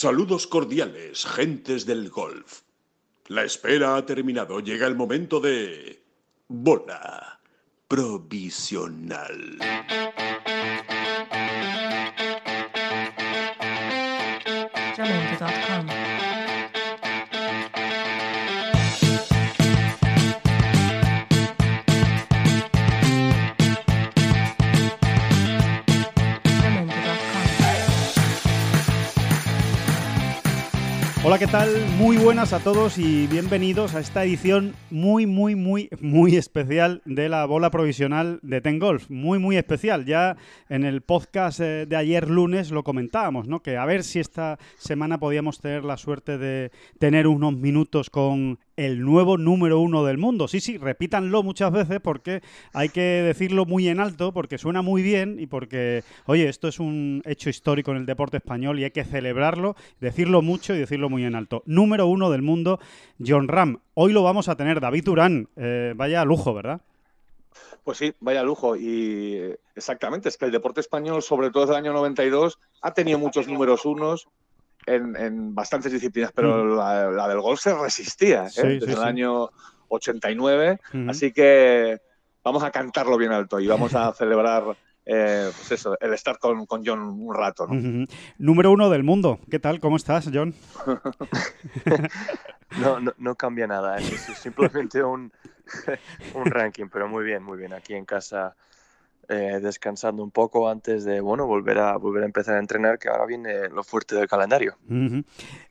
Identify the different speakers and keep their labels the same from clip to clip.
Speaker 1: Saludos cordiales, gentes del golf. La espera ha terminado. Llega el momento de... Bola provisional.
Speaker 2: Hola, ¿qué tal? Muy buenas a todos y bienvenidos a esta edición muy, muy, muy, muy especial de la bola provisional de Ten Golf. Muy, muy especial. Ya en el podcast eh, de ayer lunes lo comentábamos, ¿no? Que a ver si esta semana podíamos tener la suerte de tener unos minutos con el nuevo número uno del mundo. Sí, sí, repítanlo muchas veces porque hay que decirlo muy en alto, porque suena muy bien y porque, oye, esto es un hecho histórico en el deporte español y hay que celebrarlo, decirlo mucho y decirlo muy en alto. Número uno del mundo, John Ram. Hoy lo vamos a tener, David Durán. Eh, vaya lujo, ¿verdad?
Speaker 3: Pues sí, vaya lujo. Y eh, exactamente, es que el deporte español, sobre todo desde el año 92, ha tenido muchos números unos en, en bastantes disciplinas, pero la, la del golf se resistía ¿eh?
Speaker 2: Sí,
Speaker 3: desde
Speaker 2: sí,
Speaker 3: el
Speaker 2: sí.
Speaker 3: año 89.
Speaker 2: Ujú.
Speaker 3: Así que vamos a cantarlo bien alto y vamos a celebrar eh, pues eso, el estar con, con John un rato.
Speaker 2: Número uno del mundo. ¿Qué tal? ¿Cómo estás, John?
Speaker 4: No, no, no cambia nada, ¿eh? es simplemente un, un ranking, pero muy bien, muy bien. Aquí en casa eh, descansando un poco antes de bueno volver a volver a empezar a entrenar, que ahora viene lo fuerte del calendario.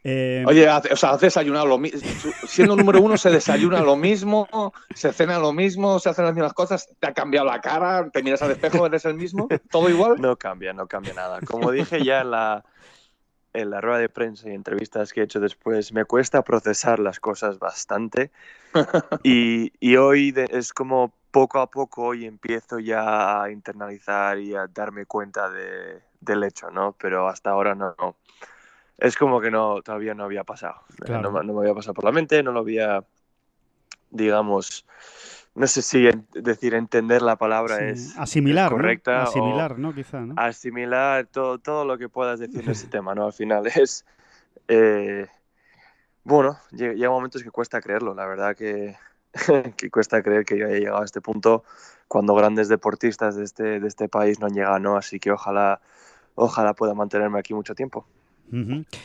Speaker 2: Eh,
Speaker 3: Oye, hace- o sea, has desayunado lo mismo. Siendo número uno, se desayuna lo mismo, se cena lo mismo, se hacen las mismas cosas. Te ha cambiado la cara, te miras al espejo, eres el mismo, todo igual.
Speaker 4: No cambia, no cambia nada. Como dije ya en la, en la rueda de prensa y entrevistas que he hecho después, me cuesta procesar las cosas bastante. Y, y hoy de- es como poco a poco hoy empiezo ya a internalizar y a darme cuenta de, del hecho, ¿no? Pero hasta ahora no. no. Es como que no, todavía no había pasado.
Speaker 2: Claro.
Speaker 4: No, me- no me había pasado por la mente, no lo había, digamos, no sé si en- decir entender la palabra
Speaker 2: sí,
Speaker 4: es
Speaker 2: asimilar,
Speaker 4: correcta
Speaker 2: Asimilar, ¿no? Quizá, ¿no?
Speaker 4: asimilar todo, todo lo que puedas decir en ese tema, ¿no? Al final es... eh, bueno, lle- llega momentos que cuesta creerlo, la verdad que, que cuesta creer que yo haya llegado a este punto cuando grandes deportistas de este, de este país no han llegado, ¿no? Así que ojalá, ojalá pueda mantenerme aquí mucho tiempo.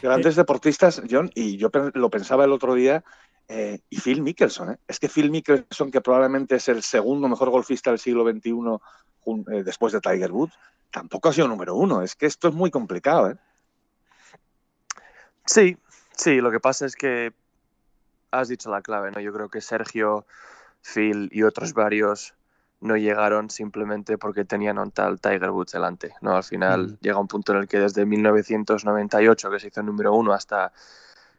Speaker 3: Grandes deportistas, John, y yo lo pensaba el otro día, eh, y Phil Mickelson, ¿eh? Es que Phil Mickelson, que probablemente es el segundo mejor golfista del siglo XXI eh, después de Tiger Woods, tampoco ha sido número uno. Es que esto es muy complicado, ¿eh?
Speaker 4: Sí, sí, lo que pasa es que has dicho la clave, ¿no? Yo creo que Sergio, Phil y otros varios no llegaron simplemente porque tenían un tal Tiger Woods delante, ¿no? Al final
Speaker 2: Mm.
Speaker 4: llega un punto en el que desde 1998, que se hizo el número uno, hasta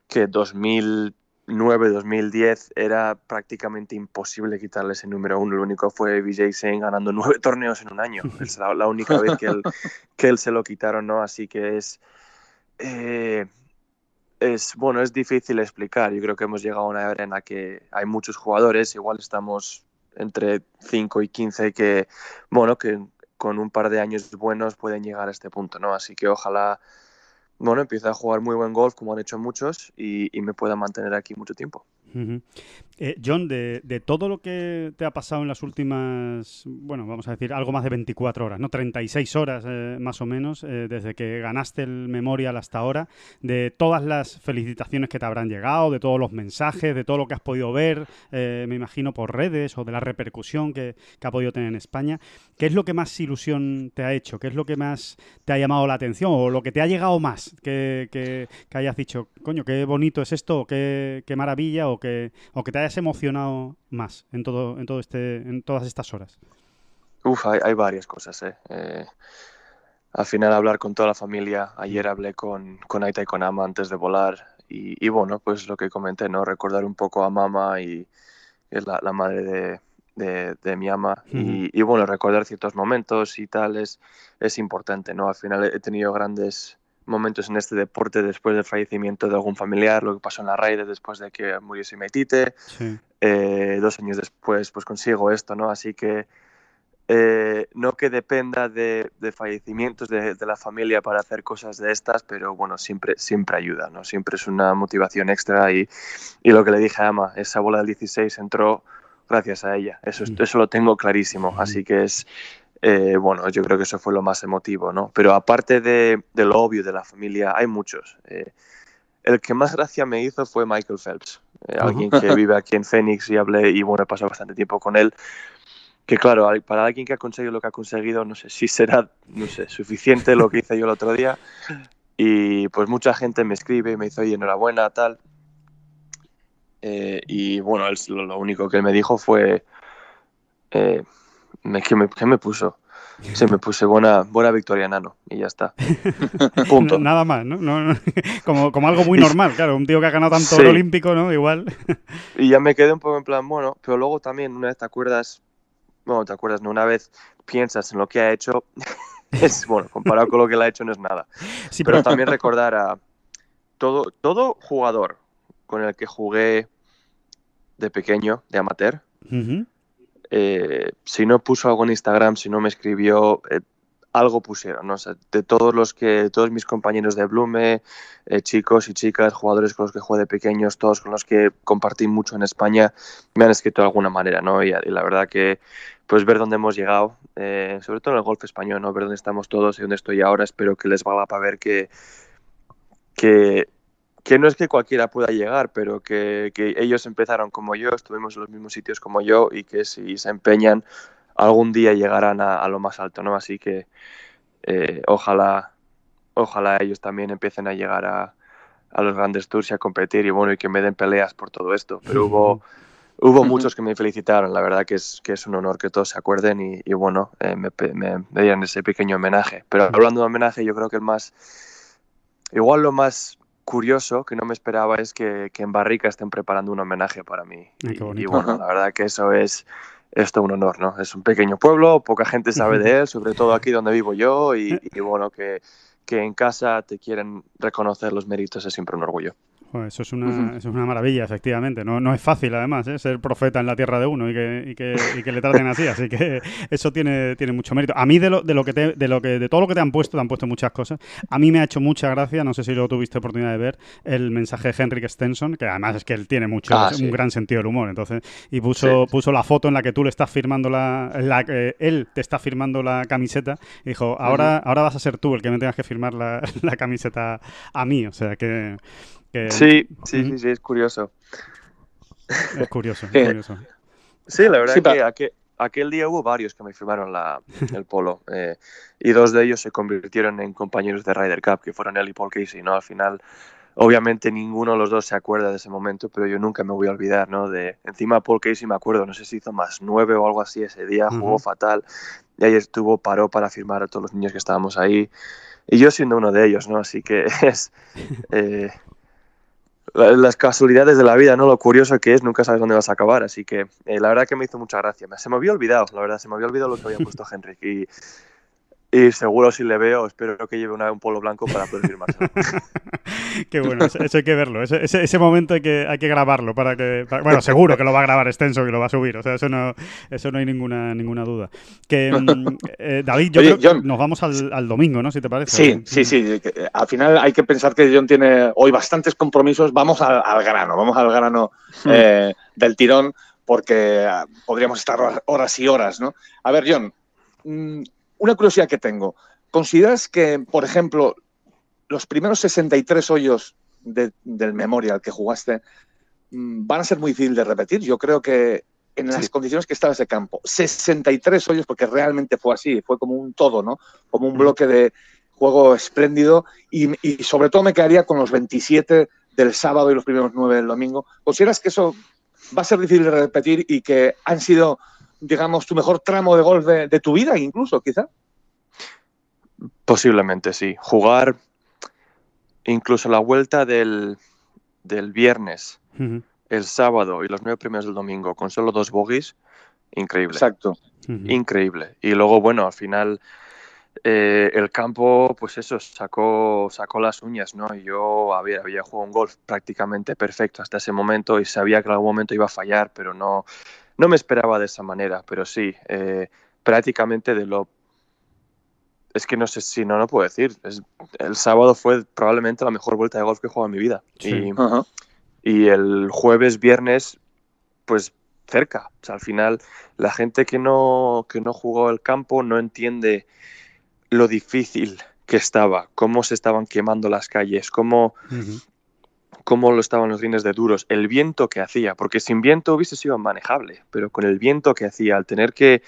Speaker 4: que 2009, 2010, era prácticamente imposible quitarle ese número uno. Lo único fue Vijay Singh ganando nueve torneos en un año. Es la, la única vez que él, que él se lo quitaron, ¿no? Así que es... eh, es bueno, es difícil explicar. Yo creo que hemos llegado a una era en la que hay muchos jugadores, igual estamos entre 5 y 15 que, bueno, que con un par de años buenos pueden llegar a este punto, ¿no? Así que ojalá, bueno, empiece a jugar muy buen golf como han hecho muchos y, y me pueda mantener aquí mucho tiempo.
Speaker 2: Eh, John, de, todo lo que te ha pasado en las últimas, bueno, vamos a decir algo más de 24 horas, ¿no? 36 horas eh, más o menos, eh, desde que ganaste el Memorial hasta ahora, de todas las felicitaciones que te habrán llegado, de todos los mensajes, de todo lo que has podido ver, me imagino por redes o de la repercusión que, ha podido tener en España, ¿qué es lo que más ilusión te ha hecho? ¿Qué es lo que más te ha llamado la atención o lo que te ha llegado más? Que, hayas dicho, coño, qué bonito es esto, qué, maravilla, o que, o que te hayas emocionado más en todo, en todo este, en todas estas horas.
Speaker 4: Uf, hay, hay varias cosas, ¿eh? Eh, Al final hablar con toda la familia, ayer hablé con, con Aita y con Ama antes de volar y, y bueno, pues lo que comenté, ¿no? Recordar un poco a Mama y es la, la madre de, de, de mi ama y, y bueno, recordar ciertos momentos y tal es, es importante, ¿no? Al final he tenido grandes momentos en este deporte después del fallecimiento de algún familiar, lo que pasó en la Raid después de que muriese Meitite,
Speaker 2: Sí.
Speaker 4: eh, dos años después pues consigo esto, ¿no? Así que Eh, no que dependa de, de fallecimientos de, de, la familia para hacer cosas de estas, pero bueno, siempre, siempre ayuda, ¿no? Siempre es una motivación extra y, y lo que le dije a Ama, esa bola del 16 entró gracias a ella, eso, eso lo tengo clarísimo, así que es, eh, bueno, yo creo que eso fue lo más emotivo, ¿no? Pero aparte de, de lo obvio de la familia, hay muchos. Eh, el que más gracia me hizo fue Michael Phelps, eh, alguien que vive aquí en Phoenix y hablé y bueno, he pasado bastante tiempo con él. Que claro, para alguien que ha conseguido lo que ha conseguido, no sé si será, no sé, suficiente lo que hice yo el otro día. Y pues mucha gente me escribe y me dice, oye, enhorabuena, tal. Eh, y bueno, él, lo, único que él me dijo fue, eh, me, ¿qué, me, ¿qué me puso? Se me puse buena, buena victoria, nano, y ya está. Punto.
Speaker 2: Nada más, ¿no? no, no como, como, algo muy normal, claro, un tío que ha ganado tanto sí. olímpico, ¿no? Igual.
Speaker 4: y ya me quedé un poco en plan, bueno, pero luego también, una vez te acuerdas, bueno, te acuerdas, ¿no? Una vez piensas en lo que ha hecho, es, bueno, comparado con lo que él ha hecho no es nada. Sí, pero... pero también recordar a todo, todo jugador con el que jugué de pequeño, de amateur, uh -huh. Eh, si no puso algo en Instagram, si no me escribió, eh, algo pusieron, ¿no? O sea, de todos los que, todos mis compañeros de Blume, eh, chicos y chicas, jugadores con los que jugué de pequeños, todos con los que compartí mucho en España, me han escrito de alguna manera, ¿no? Y, la verdad que, pues ver dónde hemos llegado, eh, sobre todo en el golf español, ¿no? Ver dónde estamos todos y dónde estoy ahora, espero que les valga para ver que, que que no es que cualquiera pueda llegar, pero que, que, ellos empezaron como yo, estuvimos en los mismos sitios como yo y que si se empeñan algún día llegarán a, a lo más alto, ¿no? Así que eh, ojalá, ojalá ellos también empiecen a llegar a, a, los grandes tours y a competir y bueno, y que me den peleas por todo esto. Pero hubo, hubo muchos que me felicitaron, la verdad que es, que es un honor que todos se acuerden y, y bueno, eh, me, me, me dieran ese pequeño homenaje. Pero hablando de homenaje, yo creo que el más, igual lo más curioso que no me esperaba es que, que, en Barrica estén preparando un homenaje para mí.
Speaker 2: Ay,
Speaker 4: y, y, bueno, la verdad que eso es esto un honor, ¿no? Es un pequeño pueblo, poca gente sabe de él, sobre todo aquí donde vivo yo, y, y bueno, que, que en casa te quieren reconocer los méritos es siempre un orgullo.
Speaker 2: Pues eso, es una, uh -huh. eso es una maravilla, efectivamente. No, no es fácil, además, ¿eh? ser profeta en la tierra de uno y que, y que, y que le traten así. Así que eso tiene, tiene mucho mérito. A mí, de, lo, de, lo que te, de, lo que, de todo lo que te han puesto, te han puesto muchas cosas. A mí me ha hecho mucha gracia, no sé si lo tuviste oportunidad de ver, el mensaje de Henrik Stenson, que además es que él tiene mucho, ah, sí. un gran sentido del humor. entonces Y puso, sí. puso la foto en la que tú le estás firmando la. la eh, él te está firmando la camiseta. Y dijo: ahora, uh -huh. ahora vas a ser tú el que me tengas que firmar la, la camiseta a mí. O sea que.
Speaker 4: Que... Sí, sí, sí, sí, es curioso.
Speaker 2: Es curioso, es curioso.
Speaker 4: Sí, la verdad sí, que aquel, aquel, día hubo varios que me firmaron la, el polo eh, y dos de ellos se convirtieron en compañeros de Ryder Cup, que fueron él y Paul Casey, ¿no? Al final, obviamente ninguno de los dos se acuerda de ese momento, pero yo nunca me voy a olvidar, ¿no? De, encima Paul Casey me acuerdo, no sé si hizo más nueve o algo así ese día, uh -huh. jugó fatal y ahí estuvo, paró para firmar a todos los niños que estábamos ahí y yo siendo uno de ellos, ¿no? Así que es... Eh, las casualidades de la vida, ¿no? Lo curioso que es, nunca sabes dónde vas a acabar. Así que eh, la verdad que me hizo mucha gracia. Se me había olvidado, la verdad, se me había olvidado lo que había puesto Henrik. Y, y seguro si le veo, espero que lleve una, un polo blanco para poder firmárselo.
Speaker 2: Qué bueno, eso, eso, hay que verlo. Ese, ese, ese, momento hay que, hay que grabarlo para que. Para, bueno, seguro que lo va a grabar extenso y lo va a subir. O sea, eso no, eso no hay ninguna, ninguna duda. Que, mm, eh, David, yo Oye, creo John, que nos vamos al, al, domingo, ¿no? Si te parece.
Speaker 3: Sí, sí, sí. Al final hay que pensar que John tiene hoy bastantes compromisos. Vamos al, al grano, vamos al grano eh, del tirón, porque ah, podríamos estar horas y horas, ¿no? A ver, John. Mmm, una curiosidad que tengo. ¿Consideras que, por ejemplo, los primeros 63 hoyos de, del Memorial que jugaste mmm, van a ser muy difíciles de repetir? Yo creo que en las sí. condiciones que estaba ese campo, 63 hoyos, porque realmente fue así, fue como un todo, ¿no? Como un bloque de juego espléndido y, y sobre todo me quedaría con los 27 del sábado y los primeros 9 del domingo. ¿Consideras que eso va a ser difícil de repetir y que han sido digamos, tu mejor tramo de golf de, de tu vida, incluso, quizá?
Speaker 4: Posiblemente, sí. Jugar incluso la vuelta del, del viernes, uh -huh. el sábado y los nueve primeros del domingo con solo dos bogies, increíble.
Speaker 3: Exacto.
Speaker 4: Uh -huh. Increíble. Y luego, bueno, al final eh, el campo, pues eso, sacó, sacó las uñas, ¿no? Yo había, había jugado un golf prácticamente perfecto hasta ese momento y sabía que en algún momento iba a fallar, pero no, no me esperaba de esa manera, pero sí, eh, prácticamente de lo... Es que no sé si no lo puedo decir. Es- el sábado fue probablemente la mejor vuelta de golf que he jugado en mi vida.
Speaker 2: Sí.
Speaker 4: Y, el jueves, viernes, pues cerca. O sea, al final, la gente que no, que no jugó el campo no entiende lo difícil que estaba, cómo se estaban quemando las calles, cómo. Cómo lo estaban los greens de duros, el viento que hacía, porque sin viento hubiese sido manejable, pero con el viento que hacía, al tener que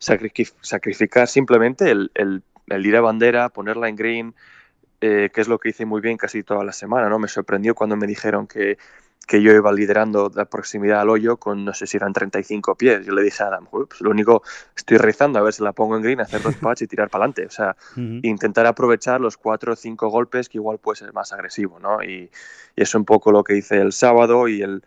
Speaker 4: sacrifi- sacrificar simplemente el, el- el ir a bandera, ponerla en green, eh, que es lo que hice muy bien casi toda la semana, ¿no? Me sorprendió cuando me dijeron que, que yo iba liderando la proximidad al hoyo con, no sé si eran 35 pies. Yo le dije a Adam, "Joder, pues lo único, estoy rezando a ver si la pongo en green, hacer dos putts y tirar para adelante. O sea, intentar aprovechar los cuatro o cinco golpes que igual puede ser más agresivo, ¿no? Y, y es un poco lo que hice el sábado y el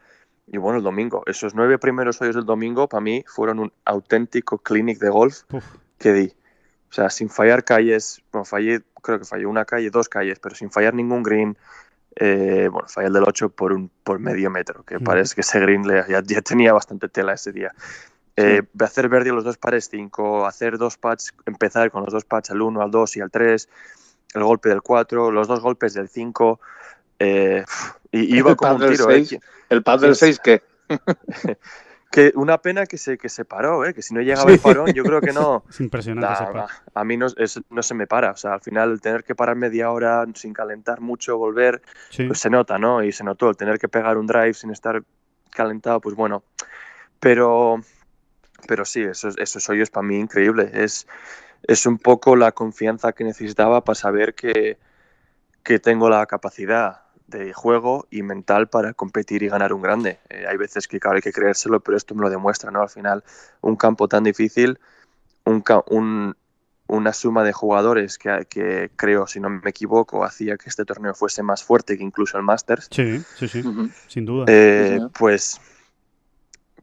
Speaker 4: y bueno, el domingo. Esos nueve primeros hoyos del domingo para mí fueron un auténtico clinic de golf
Speaker 2: Uf.
Speaker 4: que di. O sea, sin fallar calles, bueno, fallé, creo que fallé una calle, dos calles, pero sin fallar ningún green. Eh, bueno, fallé el del 8 por, un, por medio metro, que parece que ese green le- ya, ya tenía bastante tela ese día. Eh, hacer verde los dos pares 5, hacer dos pats, empezar con los dos pats al 1, al 2 y al 3, el golpe del 4, los dos golpes del 5. Eh, y iba
Speaker 3: El
Speaker 4: como un tiro. eh,
Speaker 3: seis. El pad del
Speaker 4: Sí.
Speaker 3: 6 que
Speaker 4: que una pena que se, que se paró, eh, que si no llegaba el parón, yo creo que no.
Speaker 2: Es impresionante
Speaker 4: Da,
Speaker 2: ese
Speaker 4: a,
Speaker 2: par.
Speaker 4: a mí no, es- no se me para. O sea, al final, el tener que parar media hora sin calentar mucho, volver,
Speaker 2: Sí.
Speaker 4: pues se nota, ¿no? Y se notó el tener que pegar un drive sin estar calentado, pues bueno. Pero, pero sí, esos, esos hoyos para mí increíble. Es, es un poco la confianza que necesitaba para saber que, que tengo la capacidad de juego y mental para competir y ganar un grande. Eh, hay veces que claro, hay que creérselo, pero esto me lo demuestra, ¿no? Al final, un campo tan difícil, un, ca- un- una suma de jugadores que, que creo, si no me equivoco, hacía que este torneo fuese más fuerte que incluso el Masters,
Speaker 2: Sí, sí, sí, sin duda.
Speaker 4: eh, pues,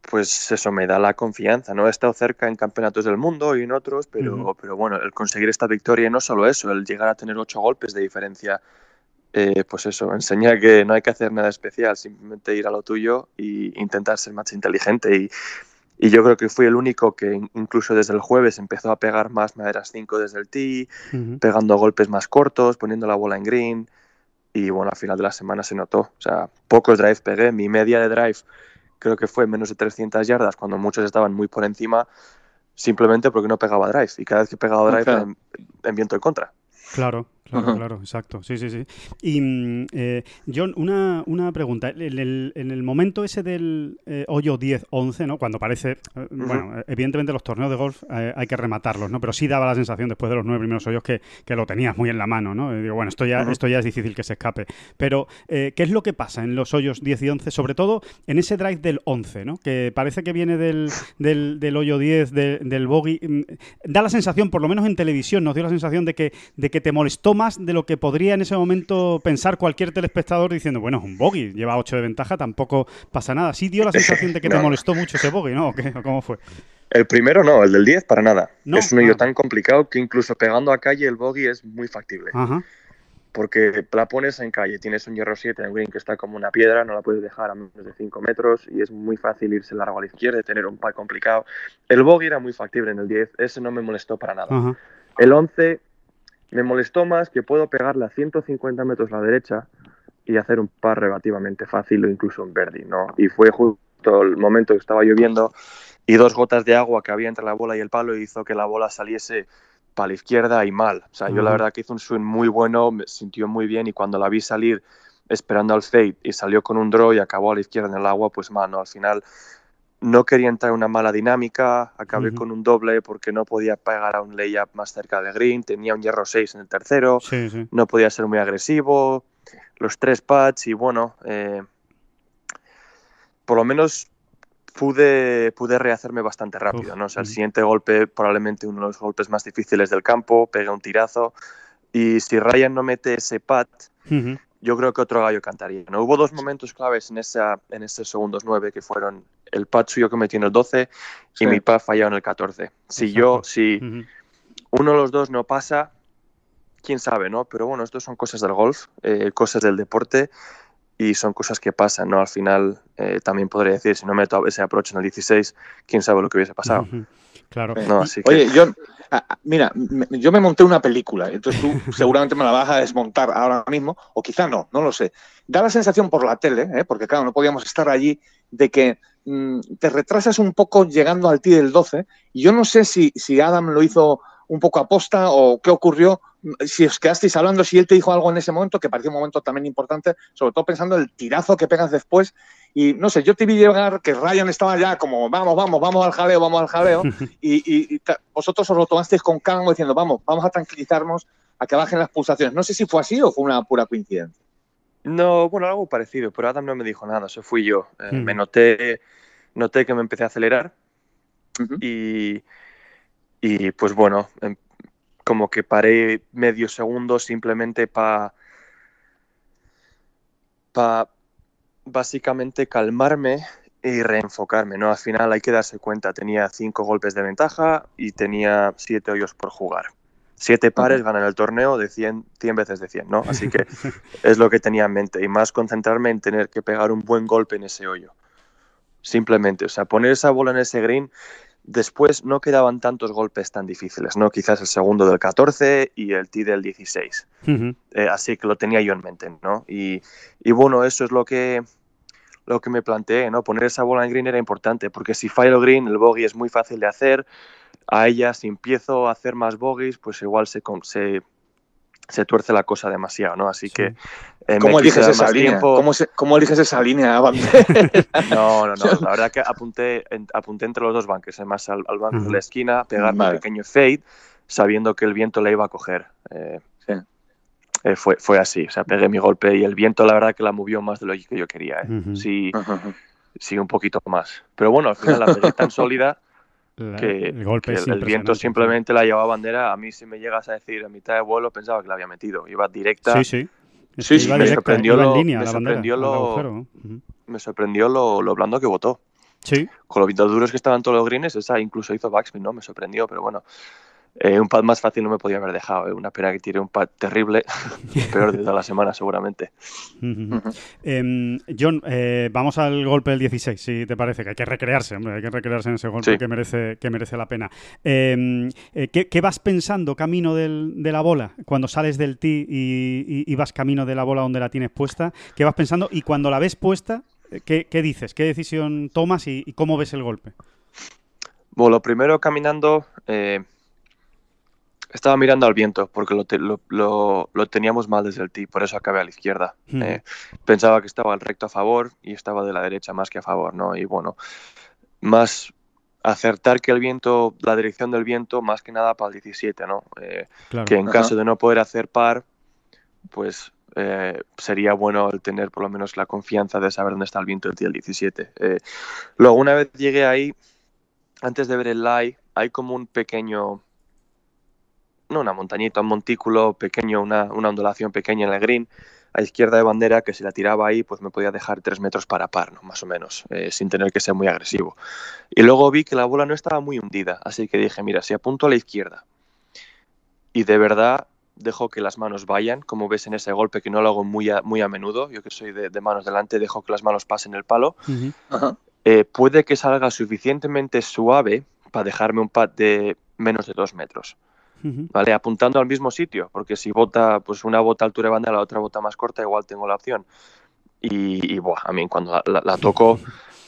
Speaker 4: pues eso me da la confianza. No he estado cerca en campeonatos del mundo y en otros, pero, pero bueno, el conseguir esta victoria y no solo eso, el llegar a tener ocho golpes de diferencia, eh, pues eso, enseña que no hay que hacer nada especial, simplemente ir a lo tuyo e intentar ser más inteligente. Y, y yo creo que fui el único que in- incluso desde el jueves empezó a pegar más maderas 5 desde el tee,
Speaker 2: Ujú.
Speaker 4: pegando golpes más cortos, poniendo la bola en green. Y bueno, al final de la semana se notó. O sea, pocos drives pegué. Mi media de drive creo que fue menos de 300 yardas cuando muchos estaban muy por encima, simplemente porque no pegaba drive. Y cada vez que pegaba drive
Speaker 3: Claro.
Speaker 4: en, en viento en contra.
Speaker 2: Claro, claro,
Speaker 3: Ajá.
Speaker 2: claro, exacto. Sí, sí, sí. Y, mm, eh, John, una, una pregunta. En el, en el momento ese del eh, hoyo 10-11, ¿no? Cuando parece. eh, Bueno, evidentemente los torneos de golf hay que rematarlos, ¿no? Pero sí daba la sensación después de los nueve primeros hoyos que, que lo tenías muy en la mano, ¿no? Y digo, bueno, esto ya, esto ya es difícil que se escape. Pero, ¿qué es lo que pasa en los hoyos 10 y 11? Sobre todo en ese drive del 11, ¿no? Que parece que viene del, del, del hoyo 10, de- del bogey. Mm, Da la sensación, por lo menos en televisión, nos dio la sensación de que, de que te molestó más de lo que podría en ese momento pensar cualquier telespectador diciendo, bueno, es un bogey, lleva 8 de ventaja, tampoco pasa nada. Sí dio la sensación de que te molestó mucho ese bogey, ¿no? ¿O qué? ¿O ¿Cómo fue?
Speaker 4: El primero no, el del 10 para nada.
Speaker 2: No,
Speaker 4: es un hoyo
Speaker 2: ah.
Speaker 4: tan complicado que incluso pegando a calle el bogey es muy factible.
Speaker 2: Ajá.
Speaker 4: Porque la pones en calle, tienes un hierro 7 en green que está como una piedra, no la puedes dejar a menos de 5 metros y es muy fácil irse largo a la izquierda y tener un par complicado. El bogey era muy factible en el 10, ese no me molestó para nada.
Speaker 2: Ajá.
Speaker 4: El 11 me molestó más que puedo pegarle a 150 metros a la derecha y hacer un par relativamente fácil o incluso un birdie, ¿no? Y fue justo el momento que estaba lloviendo y dos gotas de agua que había entre la bola y el palo hizo que la bola saliese para la izquierda y mal. O sea, yo la verdad que hizo un swing muy bueno, me sintió muy bien y cuando la vi salir esperando al fade y salió con un draw y acabó a la izquierda en el agua, pues mano, al final no quería entrar en una mala dinámica, acabé con un doble porque no podía pegar a un layup más cerca del green, tenía un hierro 6 en el tercero,
Speaker 2: Sí, sí.
Speaker 4: no podía ser muy agresivo, los tres pads y bueno, eh, por lo menos pude, pude rehacerme bastante rápido,
Speaker 2: Uf,
Speaker 4: ¿no? O sea, el siguiente golpe, probablemente uno de los golpes más difíciles del campo, pegué un tirazo y si Ryan no mete ese
Speaker 2: Ujú.
Speaker 4: yo creo que otro gallo cantaría. ¿no? Hubo dos momentos claves en, esa, en ese segundos nueve que fueron el pad suyo que metió en el 12
Speaker 3: Sí.
Speaker 4: y mi pad fallado en el 14. Si yo, si uno de los dos no pasa, quién sabe, ¿no? Pero bueno, esto son cosas del golf, eh, cosas del deporte y son cosas que pasan, ¿no? Al final, eh, también podría decir, si no meto ese approach en el 16, quién sabe lo que hubiese pasado.
Speaker 2: Claro.
Speaker 4: No,
Speaker 3: Y-
Speaker 4: así que-
Speaker 3: Oye, ah, mira, me- yo me monté una película, entonces tú seguramente me la vas a desmontar ahora mismo, o quizá no, no lo sé. Da la sensación por la tele, ¿eh? porque claro, no podíamos estar allí, de que te retrasas un poco llegando al T del 12, y yo no sé si, si Adam lo hizo un poco aposta o qué ocurrió, si os quedasteis hablando, si él te dijo algo en ese momento, que pareció un momento también importante, sobre todo pensando en el tirazo que pegas después. Y no sé, yo te vi llegar que Ryan estaba ya como, vamos, vamos, vamos al jaleo, vamos al jaleo. y, y- vosotros os lo tomasteis con calma diciendo, vamos, vamos a tranquilizarnos, a que bajen las pulsaciones. No sé si fue así o fue una pura coincidencia.
Speaker 4: No, bueno, algo parecido, pero Adam no me dijo nada, eso fui yo. Eh,
Speaker 2: Mm.
Speaker 4: Me noté, noté que me empecé a acelerar y, y pues bueno, em- como que paré medio segundo simplemente para pa básicamente calmarme y reenfocarme, ¿no? Al final hay que darse cuenta, tenía cinco golpes de ventaja y tenía siete hoyos por jugar. Siete pares ganan el torneo de 100, 100 veces de 100, ¿no? Así que es lo que tenía en mente y más concentrarme en tener que pegar un buen golpe en ese hoyo. Simplemente, o sea, poner esa bola en ese green, después no quedaban tantos golpes tan difíciles, ¿no? Quizás el segundo del 14 y el tee del 16.
Speaker 2: Ujú.
Speaker 4: Eh, así que lo tenía yo en mente, ¿no? Y, y bueno, eso es lo que, lo que me planteé, ¿no? Poner esa bola en green era importante, porque si fallo green, el bogey es muy fácil de hacer. A ella, si empiezo a hacer más bogeys, pues igual se, se, se tuerce la cosa demasiado, ¿no? Así
Speaker 2: Sí.
Speaker 4: que... eh,
Speaker 3: ¿Cómo eliges esa línea?
Speaker 4: tiempo.
Speaker 3: ¿Cómo, se- cómo eliges esa línea?
Speaker 4: No, no, no. La verdad que apunté, en- apunté entre los dos bunkers, más al, al
Speaker 2: Ujú.
Speaker 4: de la esquina, pegar
Speaker 3: Vale.
Speaker 4: un pequeño fade, sabiendo que el viento le iba a coger. Eh,
Speaker 3: Sí.
Speaker 4: eh, fue, fue así, o sea, pegué mi golpe y el viento la verdad que la movió más de lo que yo quería. eh. Sí, sí, un poquito más. Pero bueno, al final la pegué tan sólida
Speaker 2: La-
Speaker 4: que,
Speaker 2: el golpe
Speaker 4: que el, el viento simplemente la llevaba bandera. A mí si me llegas a decir a mitad de vuelo pensaba que la había metido. Iba directa.
Speaker 2: Sí, sí. Es
Speaker 3: Sí, sí, me
Speaker 2: directa,
Speaker 4: sorprendió
Speaker 2: en
Speaker 4: lo-
Speaker 2: línea
Speaker 4: me
Speaker 2: bandera,
Speaker 4: sorprendió lo-
Speaker 2: agujero. Ujú.
Speaker 4: Me sorprendió lo, lo blando que votó.
Speaker 2: Sí,
Speaker 4: con los vientos duros que estaban todos los greens, esa incluso hizo backspin, ¿no? Me sorprendió, pero bueno. Eh, un pad más fácil no me podía haber dejado. eh, Una pena que tiré un pad terrible, peor de toda la semana seguramente.
Speaker 2: Em, John, eh, vamos al golpe del 16, si te parece, que hay que recrearse, hombre, hay que recrearse en ese golpe
Speaker 4: Sí.
Speaker 2: que, merece, que merece la pena. Em, eh, ¿qué, qué vas pensando camino del- de la bola cuando sales del tee y, y- y vas camino de la bola donde la tienes puesta? ¿Qué vas pensando? Y cuando la ves puesta, ¿qué, qué dices? ¿Qué decisión tomas y, y cómo ves el golpe?
Speaker 4: Bueno, lo primero caminando, eh, estaba mirando al viento porque lo, te- lo- lo- lo teníamos mal desde el tee, por eso acabé a la izquierda. Eh, pensaba que estaba el recto a favor y estaba de la derecha más que a favor, ¿no? Y bueno, más acertar que el viento, la dirección del viento, más que nada para el 17, ¿no? Eh,
Speaker 2: Claro.
Speaker 4: que en
Speaker 3: Ajá.
Speaker 4: caso de no poder hacer par, pues eh, sería bueno el tener por lo menos la confianza de saber dónde está el viento el día 17. Eh, luego, una vez llegué ahí, antes de ver el lie, hay como un pequeño, no una montañita, un montículo pequeño, una, una ondulación pequeña en el green, a izquierda de bandera, que si la tiraba ahí, pues me podía dejar tres metros para par, ¿no? más o menos, eh, sin tener que ser muy agresivo. Y luego vi que la bola no estaba muy hundida, así que dije, mira, si apunto a la izquierda y de verdad dejo que las manos vayan, como ves en ese golpe que no lo hago muy a, muy a menudo, yo que soy de, de manos delante, dejo que las manos pasen el palo.
Speaker 3: Ajá.
Speaker 4: eh, puede que salga suficientemente suave para dejarme un pad de menos de dos metros, ¿vale? Apuntando al mismo sitio, porque si bota, pues una bota altura de bandera, la otra bota más corta, igual tengo la opción. Y, y buah, a mí cuando la, la- la toco,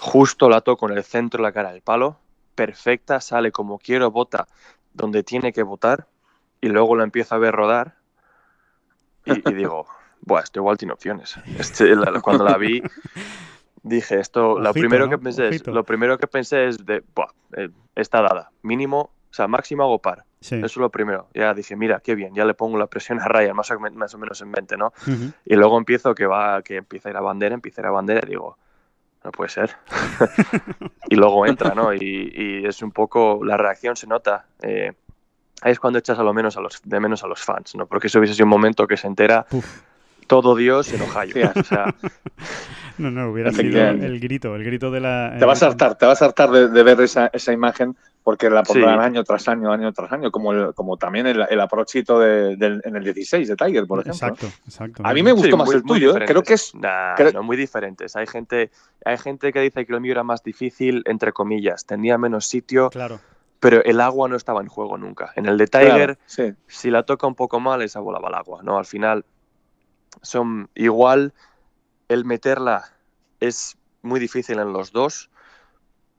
Speaker 4: justo la toco en el centro de la cara del palo, perfecta, sale como quiero, bota donde tiene que votar, y luego la empiezo a ver rodar, y, y digo, buah, esto igual tiene opciones. Este, la- cuando la vi, dije, esto, lo
Speaker 2: Ojito,
Speaker 4: primero
Speaker 2: ¿no?
Speaker 4: que pensé es, lo primero que pensé es de, buah, eh, está dada, mínimo, o sea, máximo hago par.
Speaker 2: Sí.
Speaker 4: Eso es lo primero. Ya dije, mira, qué bien, ya le pongo la presión a Ryan, más o, más o menos en mente, ¿no?
Speaker 2: Ujú.
Speaker 4: Y luego empiezo que va, que empieza a ir a bandera, empieza a ir a bandera, y digo, no puede ser. y luego entra, ¿no? Y, y es un poco, la reacción se nota. eh, ahí es cuando echas a lo menos a los, de menos a los fans, ¿no? Porque eso hubiese sido un momento que se entera
Speaker 2: Uf.
Speaker 4: todo Dios en Ohio. O sea,
Speaker 2: No, no, hubiera sido
Speaker 3: Efectivamente.
Speaker 2: el grito, el grito de la...
Speaker 3: Te vas a hartar, te vas a hartar de, de ver esa, esa imagen porque la pondrán
Speaker 4: Sí.
Speaker 3: año tras año, año tras año, como, el- como también el, el aprochito de- del- en el 16 de Tiger, por ejemplo.
Speaker 2: Exacto, exacto.
Speaker 3: A mí me gustó
Speaker 4: Sí,
Speaker 3: más
Speaker 4: muy-
Speaker 3: el tuyo, ¿eh? creo que es...
Speaker 4: diferentes. Nah,
Speaker 3: creo-
Speaker 4: no, muy diferentes. Hay gente, hay gente que dice que lo mío era más difícil, entre comillas. Tenía menos sitio.
Speaker 2: Claro.
Speaker 4: pero el agua no estaba en juego nunca. En el de Tiger,
Speaker 3: Claro, sí.
Speaker 4: si la toca un poco mal, esa bola va al agua, ¿no? Al final, son igual, el meterla es muy difícil en los dos,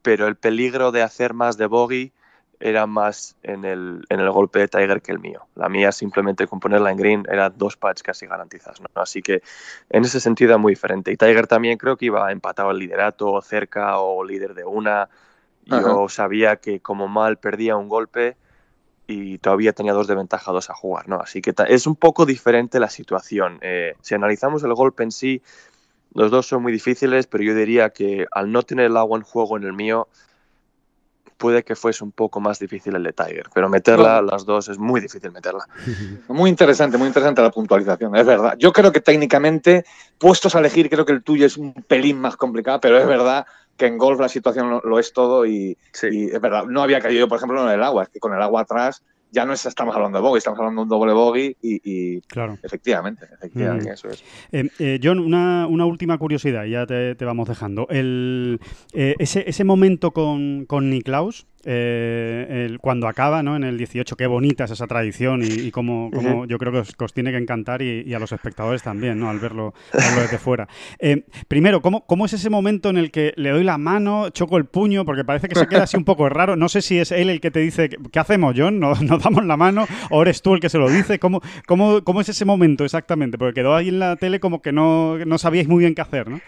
Speaker 4: pero el peligro de hacer más de bogey era más en el, en el golpe de Tiger que el mío. La mía simplemente con ponerla en green era dos putts casi garantizadas, ¿no? Así que en ese sentido era muy diferente. Y Tiger también creo que iba empatado al liderato, cerca o líder de una. Yo sabía que como mal perdía un golpe y todavía tenía dos de ventaja, dos a jugar, ¿no? Así que es un poco diferente la situación. Eh, si analizamos el golpe en sí, los dos son muy difíciles, pero yo diría que al no tener el agua en juego en el mío, puede que fuese un poco más difícil el de Tiger. Pero meterla, las dos, es muy difícil meterla.
Speaker 3: Muy interesante, muy interesante la puntualización, es verdad. Yo creo que técnicamente, puestos a elegir, creo que el tuyo es un pelín más complicado, pero es verdad que en golf la situación lo, lo es todo y,
Speaker 4: Sí.
Speaker 3: y es verdad. No había caído, por ejemplo, en el agua, es que con el agua atrás ya no es, estamos hablando de bogey, estamos hablando de un doble bogey y, y
Speaker 2: Claro.
Speaker 3: efectivamente, efectivamente.
Speaker 4: Eso es.
Speaker 2: Eh, eh, John, una, una última curiosidad, y ya te, te vamos dejando. El, eh, ese, ese momento con, con Niklaus, eh, el- cuando acaba, ¿no? En el 18, qué bonita es esa tradición y, y cómo, cómo yo creo que os, que os tiene que encantar y, y a los espectadores también, ¿no? Al verlo, verlo desde fuera. Eh, primero, ¿cómo, ¿cómo es ese momento en el que le doy la mano, choco el puño? Porque parece que se queda así un poco raro. No sé si es él el que te dice, ¿qué hacemos, John? ¿Nos, nos damos la mano? ¿O eres tú el que se lo dice? ¿Cómo, cómo, cómo es ese momento exactamente? Porque quedó ahí en la tele como que no, no sabíais muy bien qué hacer, ¿no?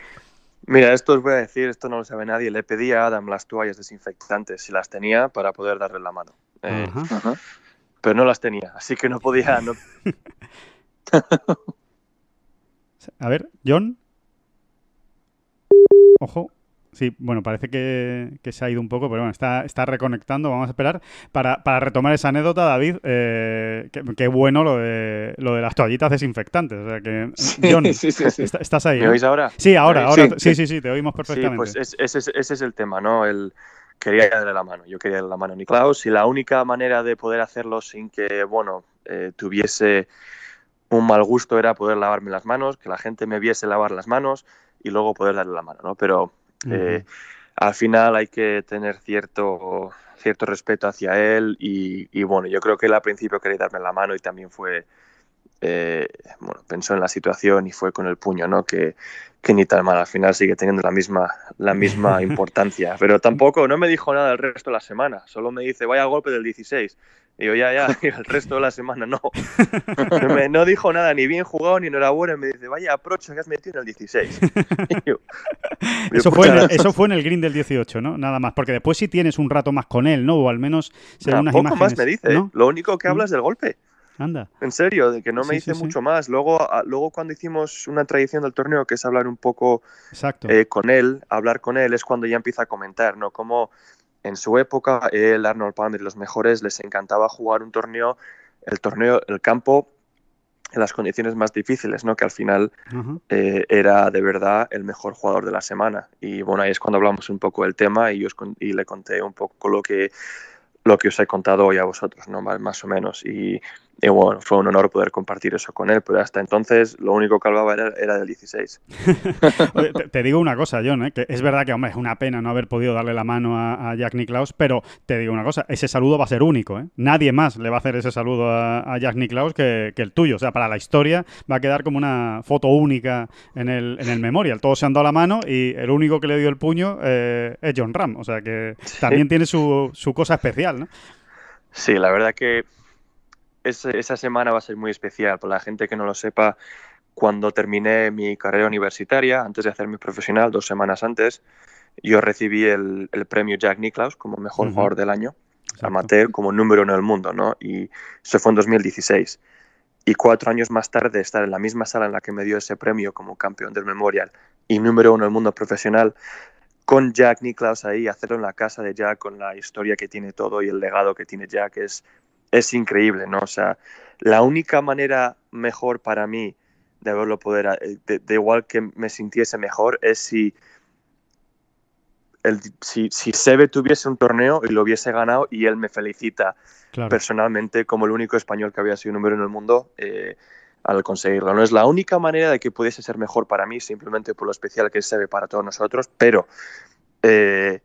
Speaker 4: Mira, esto os voy a decir, esto no lo sabe nadie. Le pedí a Adam las toallas desinfectantes si las tenía para poder darle la mano. Eh, pero no las tenía, así que no podía. No...
Speaker 2: A ver, John. Ojo. Sí, bueno, parece que, que se ha ido un poco, pero bueno, está, está reconectando. Vamos a esperar. Para, para retomar esa anécdota, David, eh, qué, qué bueno lo de, lo de las toallitas desinfectantes. O sea que, John,
Speaker 3: sí, sí, sí.
Speaker 2: está- estás ahí.
Speaker 4: ¿Me
Speaker 2: ¿no?
Speaker 4: oís ahora?
Speaker 2: Sí, ahora,
Speaker 4: Sí,
Speaker 2: ahora.
Speaker 3: sí,
Speaker 2: Sí, sí, sí, te oímos
Speaker 4: Sí,
Speaker 2: perfectamente.
Speaker 4: pues es- ese, es- ese es el tema, ¿no? El, quería darle la mano, yo quería darle la mano a Niklaus y la única manera de poder hacerlo sin que, bueno, eh, tuviese un mal gusto era poder lavarme las manos, que la gente me viese lavar las manos y luego poder darle la mano, ¿no? Pero eh, al final hay que tener cierto, cierto respeto hacia él y, y, bueno, yo creo que él al principio quería darme la mano y también fue, eh, bueno, pensó en la situación y fue con el puño, ¿no? Que, que ni tan mal, al final sigue teniendo la misma, la misma importancia, pero tampoco, no me dijo nada el resto de la semana, solo me dice, vaya golpe del 16. Y yo, ya, ya, y el resto de la semana no. No, me- no dijo nada, ni bien jugado, ni enhorabuena. Me dice, vaya aprocho que has metido en el 16. Y yo,
Speaker 2: Eso fue, en el, eso fue en el green del 18, ¿no? Nada más. Porque después sí tienes un rato más con él, ¿no? O al menos se unas
Speaker 4: poco
Speaker 2: imágenes.
Speaker 4: más me dice. ¿eh?
Speaker 2: ¿no?
Speaker 4: Lo único que
Speaker 2: Mm.
Speaker 4: habla es del golpe.
Speaker 2: Anda.
Speaker 4: En serio, de que no me
Speaker 2: Sí,
Speaker 4: dice
Speaker 2: sí.
Speaker 4: mucho más. Luego, a- luego cuando hicimos una tradición del torneo, que es hablar un poco
Speaker 2: Exacto.
Speaker 4: eh, con él, hablar con él es cuando ya empieza a comentar, ¿no? Como en su época, él, Arnold Palmer y los mejores les encantaba jugar un torneo, el torneo, el campo, en las condiciones más difíciles, ¿no? Que al final eh, era de verdad el mejor jugador de la semana. Y bueno, ahí es cuando hablamos un poco del tema y, os con- y le conté un poco lo que, lo que os he contado hoy a vosotros, ¿no? Más, más o menos. Y, y bueno, fue un honor poder compartir eso con él, pero hasta entonces lo único que hablaba era, era del 16.
Speaker 2: Oye, te, te digo una cosa, John, ¿eh? que es verdad que, hombre, es una pena no haber podido darle la mano a, a Jack Nicklaus, pero te digo una cosa, ese saludo va a ser único, ¿eh? Nadie más le va a hacer ese saludo a, a Jack Nicklaus que, que el tuyo. O sea, para la historia va a quedar como una foto única en el, en el memorial. Todos se han dado la mano y el único que le dio el puño eh, es John Ram. O sea que también tiene su, su cosa especial, ¿no?
Speaker 4: Sí, la verdad que esa semana va a ser muy especial. Para la gente que no lo sepa, cuando terminé mi carrera universitaria, antes de hacerme profesional, dos semanas antes, yo recibí el, el premio Jack Nicklaus como mejor jugador del año,
Speaker 2: Exacto.
Speaker 4: amateur, como número uno del mundo, ¿no? Y eso fue en 2016. Y cuatro años más tarde, estar en la misma sala en la que me dio ese premio como campeón del Memorial y número uno del mundo profesional, con Jack Nicklaus ahí, hacerlo en la casa de Jack, con la historia que tiene todo y el legado que tiene Jack, es, es increíble, ¿no? O sea, la única manera mejor para mí de haberlo poder, eh, de, de igual que me sintiese mejor, es si, el, si, si Sebe tuviese un torneo y lo hubiese ganado y él me felicita
Speaker 2: Claro.
Speaker 4: personalmente como el único español que había sido número en el mundo eh, al conseguirlo. No es la única manera de que pudiese ser mejor para mí, simplemente por lo especial que es Sebe para todos nosotros, pero eh,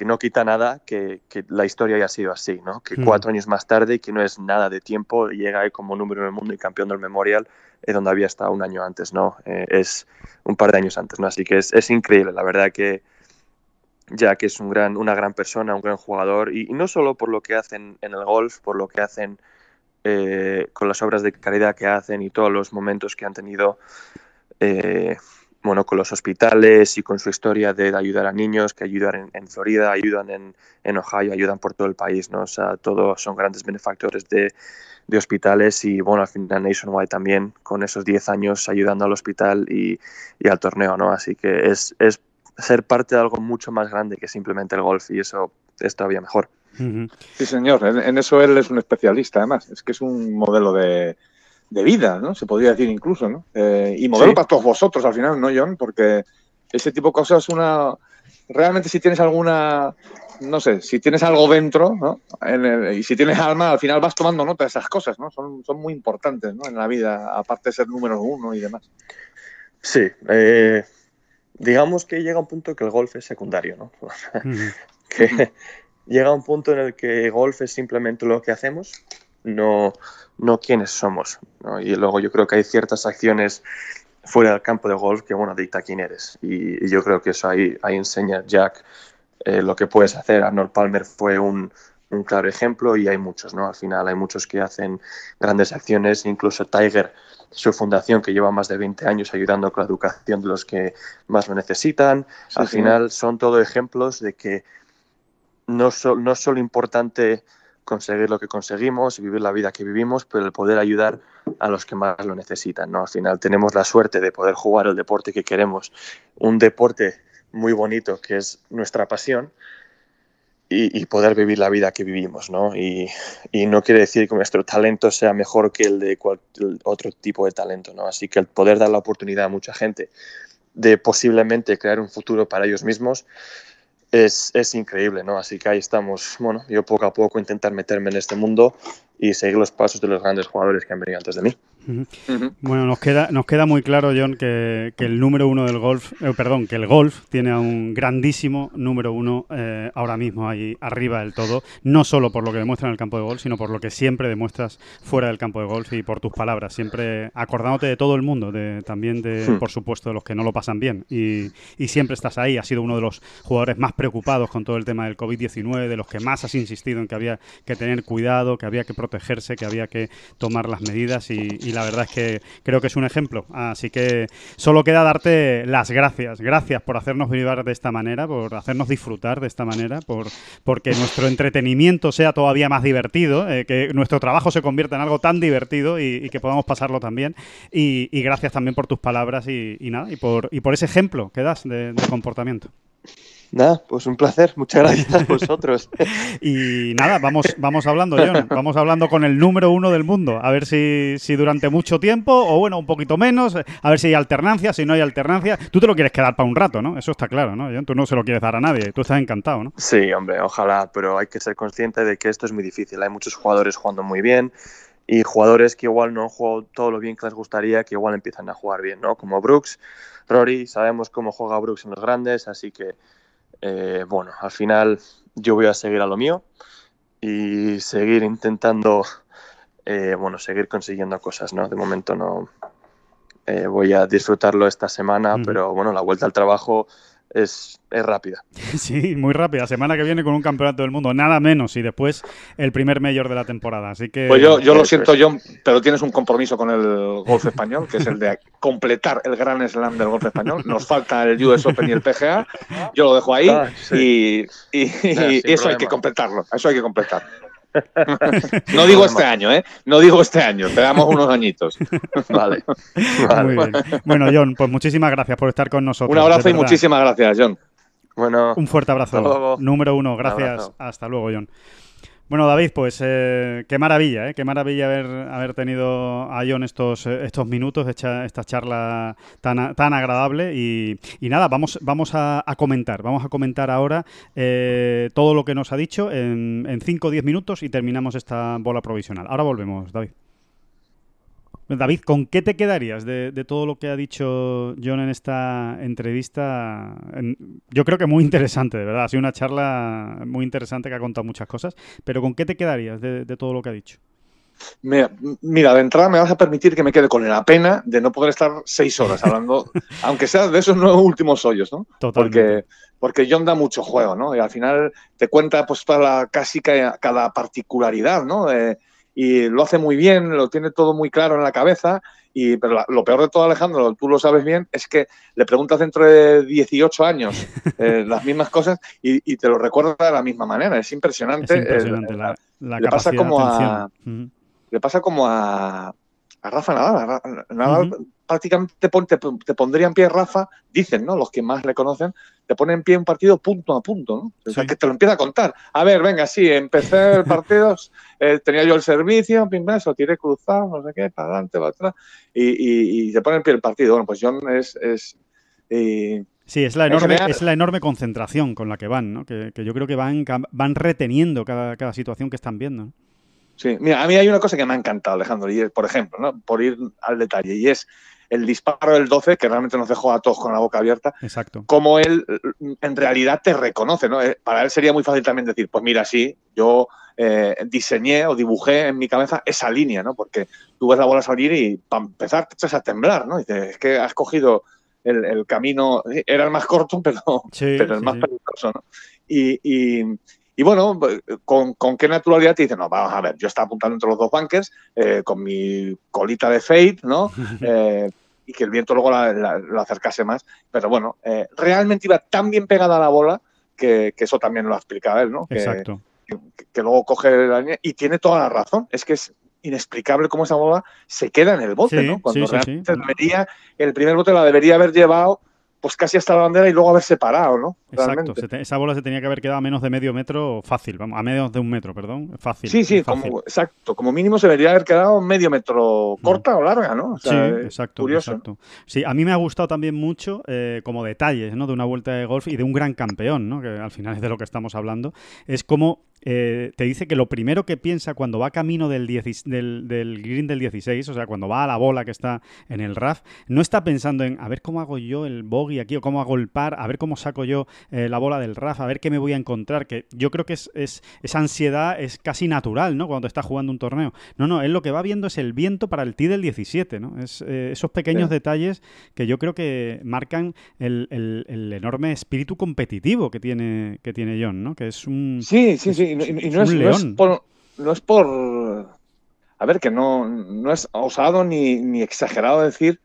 Speaker 4: que no quita nada que, que la historia haya sido así, ¿no? Que
Speaker 2: Mm.
Speaker 4: cuatro años más tarde, que no es nada de tiempo, llega ahí como número del mundo y campeón del Memorial, eh, donde había estado un año antes, ¿no? Eh, es un par de años antes, ¿no? Así que es, es increíble, la verdad que ya que es un gran, una gran persona, un gran jugador, y, y no solo por lo que hacen en el golf, por lo que hacen eh, con las obras de caridad que hacen y todos los momentos que han tenido, eh, bueno, con los hospitales y con su historia de ayudar a niños, que ayudan en, en Florida, ayudan en, en, Ohio, ayudan por todo el país, ¿no? O sea, todos son grandes benefactores de, de hospitales y, bueno, al final Nationwide también, con esos 10 años ayudando al hospital y, y al torneo, ¿no? Así que es, es ser parte de algo mucho más grande que simplemente el golf y eso es todavía mejor.
Speaker 3: Sí, señor, en, en, eso él es un especialista, además. Es que es un modelo de, de vida, ¿no? Se podría decir incluso, ¿no? Eh, y modelo sí. para todos vosotros al final, ¿no, John? Porque ese tipo de cosas, una. Realmente, si tienes alguna. No sé, si tienes algo dentro, ¿no? El, y si tienes alma, al final vas tomando nota de esas cosas, ¿no? Son, son muy importantes, ¿no? En la vida, aparte de ser número uno y demás.
Speaker 4: Sí. Eh, digamos que llega un punto que el golf es secundario, ¿no? Que llega un punto en el que golf es simplemente lo que hacemos, no, no quiénes somos. ¿no? Y luego yo creo que hay ciertas acciones fuera del campo de golf que, bueno, dicta quién eres. Y, y yo creo que eso ahí, ahí enseña Jack eh, lo que puedes hacer. Arnold Palmer fue un, un, claro ejemplo y hay muchos, ¿no? Al final hay muchos que hacen grandes acciones, incluso Tiger, su fundación que lleva más de 20 años ayudando con la educación de los que más lo necesitan. Sí, Al sí. final son todo ejemplos de que no, so, no es solo importante conseguir lo que conseguimos y vivir la vida que vivimos, pero el poder ayudar a los que más lo necesitan. ¿no? Al final tenemos la suerte de poder jugar el deporte que queremos, un deporte muy bonito que es nuestra pasión y, poder vivir la vida que vivimos. ¿no? Y, y, no quiere decir que nuestro talento sea mejor que el de cualquier otro tipo de talento. ¿no? Así que el poder dar la oportunidad a mucha gente de posiblemente crear un futuro para ellos mismos es, es, increíble, ¿no? Así que ahí estamos, bueno, yo poco a poco intentar meterme en este mundo y seguir los pasos de los grandes jugadores que han venido antes de mí.
Speaker 2: Uh -huh. Uh -huh. Bueno, nos queda, nos queda muy claro, John, que, que el número uno del golf, eh, perdón, que el golf tiene a un grandísimo número uno eh, ahora mismo ahí arriba del todo, no solo por lo que demuestra en el campo de golf, sino por lo que siempre demuestras fuera del campo de golf y por tus palabras, siempre acordándote de todo el mundo, de, también de, sí. por supuesto, de los que no lo pasan bien. Y, y siempre estás ahí, has sido uno de los jugadores más preocupados con todo el tema del COVID-19, de los que más has insistido en que había que tener cuidado, que había que protegerse, que había que tomar las medidas y, y la verdad es que creo que es un ejemplo. Así que solo queda darte las gracias. Gracias por hacernos vivir de esta manera, por hacernos disfrutar de esta manera, por porque nuestro entretenimiento sea todavía más divertido, eh, que nuestro trabajo se convierta en algo tan divertido y, y que podamos pasarlo también. Y, y, gracias también por tus palabras y, y nada, y por, y por ese ejemplo que das de comportamiento.
Speaker 4: Nada, pues un placer. Muchas gracias a vosotros.
Speaker 2: y nada, vamos, vamos hablando, John. Vamos hablando con el número uno del mundo. A ver si, si durante mucho tiempo, o bueno, un poquito menos, a ver si hay alternancia, si no hay alternancia. Tú te lo quieres quedar para un rato, ¿no? Eso está claro, ¿no, John? Tú no se lo quieres dar a nadie. Tú estás encantado, ¿no?
Speaker 4: Sí, hombre, ojalá, pero hay que ser consciente de que esto es muy difícil. Hay muchos jugadores jugando muy bien y jugadores que igual no han jugado todo lo bien que les gustaría, que igual empiezan a jugar bien, ¿no? Como Brooks, Rory, sabemos cómo juega Brooks en los grandes, así que eh, bueno, al final yo voy a seguir a lo mío y seguir intentando, eh, bueno, seguir consiguiendo cosas, ¿no? De momento no eh, voy a disfrutarlo esta semana, mm. pero bueno, la vuelta al trabajo es, es, rápida.
Speaker 2: Sí, muy rápida. Semana que viene con un campeonato del mundo, nada menos, y después el primer mayor de la temporada. Así que.
Speaker 3: Pues yo, yo lo siento, John, pero tienes un compromiso con el golf español, que es el de completar el gran slam del golf español. Nos falta el US Open y el PGA. Yo lo dejo ahí ah, sí. y, y, ah, y eso hay que completarlo. Eso hay que completarlo. No digo este año, ¿eh? No digo este año, te damos unos añitos.
Speaker 4: Vale.
Speaker 2: vale. Muy bien. Bueno, John, pues muchísimas gracias por estar con nosotros.
Speaker 3: Un abrazo y muchísimas gracias, John.
Speaker 4: Bueno.
Speaker 2: Un fuerte abrazo. Número uno, gracias. Hasta luego, John. Bueno, David, pues eh, qué maravilla, ¿eh? qué maravilla haber, haber tenido a John estos, estos minutos, esta, esta charla tan, tan agradable. Y, nada, vamos, vamos a, comentar, vamos a comentar ahora eh, todo lo que nos ha dicho en 5 o 10 minutos y terminamos esta bola provisional. Ahora volvemos, David. David, ¿con qué te quedarías de, de todo lo que ha dicho John en esta entrevista? En- yo creo que muy interesante, de verdad. Ha sido una charla muy interesante que ha contado muchas cosas. Pero ¿con qué te quedarías de, de todo lo que ha dicho?
Speaker 3: Mira, mira, de entrada me vas a permitir que me quede con la pena de no poder estar seis horas hablando, aunque sea de esos nueve últimos hoyos, ¿no?
Speaker 2: Totalmente.
Speaker 3: Porque, porque John da mucho juego, ¿no? Y al final te cuenta pues toda la, casi ca- cada particularidad, ¿no? Y lo hace muy bien, lo tiene todo muy claro en la cabeza. Y, pero la- lo peor de todo, Alejandro, tú lo sabes bien, es que le preguntas dentro de 18 años eh, las mismas cosas y, y te lo recuerda de la misma manera. Es
Speaker 2: Es
Speaker 3: impresionante. eh,
Speaker 2: impresionante la, la
Speaker 3: le pasa como a- le pasa como a, a Rafa Nadal. A Nadal prácticamente te, pon- te, te pondría en pie Rafa, dicen, ¿no? Los que más le conocen, te pone en pie un partido punto a punto, ¿no? O sea,
Speaker 2: Sí.
Speaker 3: que te lo empieza a contar. A ver, venga, sí, empecé el partido, eh, tenía yo el servicio, pim, lo tiré cruzado, no sé qué, para adelante, para atrás, y, y, y te pone en pie el partido. Bueno, pues John es... es
Speaker 2: Sí, es la,
Speaker 3: En
Speaker 2: enorme, es la enorme concentración con la que van, ¿no? Que, que yo creo que van, van reteniendo cada, cada situación que están viendo. ¿no?
Speaker 3: Sí, mira, a mí hay una cosa que me ha encantado, Alejandro, y es, por ejemplo, ¿no? por ir al detalle, y es el disparo del 12, que realmente nos dejó a todos con la boca abierta,
Speaker 2: Exacto.
Speaker 3: como él en realidad te reconoce, ¿no? Eh, Para él sería muy fácil también decir, pues mira, sí, yo eh, diseñé o dibujé en mi cabeza esa línea, ¿no? Porque tú ves la bola salir y para empezar te echas a temblar, ¿no? Y dices, es que has cogido el, el camino, era el más corto, pero,
Speaker 2: Sí,
Speaker 3: pero el
Speaker 2: sí,
Speaker 3: más
Speaker 2: sí.
Speaker 3: peligroso, ¿no? Y, y- y bueno, con, con qué naturalidad te dicen, no, vamos a ver, yo estaba apuntando entre los dos bunkers eh, con mi colita de fade, ¿no? Eh, y que el viento luego la, la- lo acercase más. Pero bueno, eh, realmente iba tan bien pegada a la bola que, que eso también lo ha explicado él, ¿no? Que,
Speaker 2: Exacto.
Speaker 3: que, que luego coge la línea y tiene toda la razón. Es que es inexplicable cómo esa bola se queda en el bote,
Speaker 2: Sí,
Speaker 3: ¿no? Cuando
Speaker 2: sí, sí,
Speaker 3: realmente
Speaker 2: sí.
Speaker 3: debería, el primer bote la debería haber llevado pues casi hasta la bandera y luego haberse parado, ¿no?
Speaker 2: Exacto.
Speaker 3: Realmente.
Speaker 2: Esa bola se tenía que haber quedado a menos de medio metro fácil, vamos, a menos de un metro, perdón. Fácil.
Speaker 3: Sí, sí,
Speaker 2: fácil.
Speaker 3: como, exacto. Como mínimo se debería haber quedado medio metro corta o larga, ¿no? O sea,
Speaker 2: sí,
Speaker 3: eh,
Speaker 2: exacto,
Speaker 3: curioso.
Speaker 2: exacto. Sí, a mí me ha gustado también mucho eh, como detalles, ¿no? De una vuelta de golf y de un gran campeón, ¿no? Que al final es de lo que estamos hablando. Es como eh, te dice que lo primero que piensa cuando va camino del, 10 del, del green del 16, o sea, cuando va a la bola que está en el RAF, no está pensando en a ver cómo hago yo el bogey aquí o cómo hago el par, a ver cómo saco yo eh, la bola del RAF, a ver qué me voy a encontrar, que yo creo que es, es- esa ansiedad es casi natural, ¿no? Cuando está jugando un torneo. No, no, él lo que va viendo es el viento para el tee del 17, ¿no? Es eh, esos pequeños
Speaker 3: Sí.
Speaker 2: detalles que yo creo que marcan el, el- el enorme espíritu competitivo que tiene, que tiene John, ¿no? Que es un...
Speaker 3: Sí, sí, sí. Y no, y
Speaker 2: es
Speaker 3: no es, no por. No es por. A ver, que no, no es osado ni, ni exagerado decir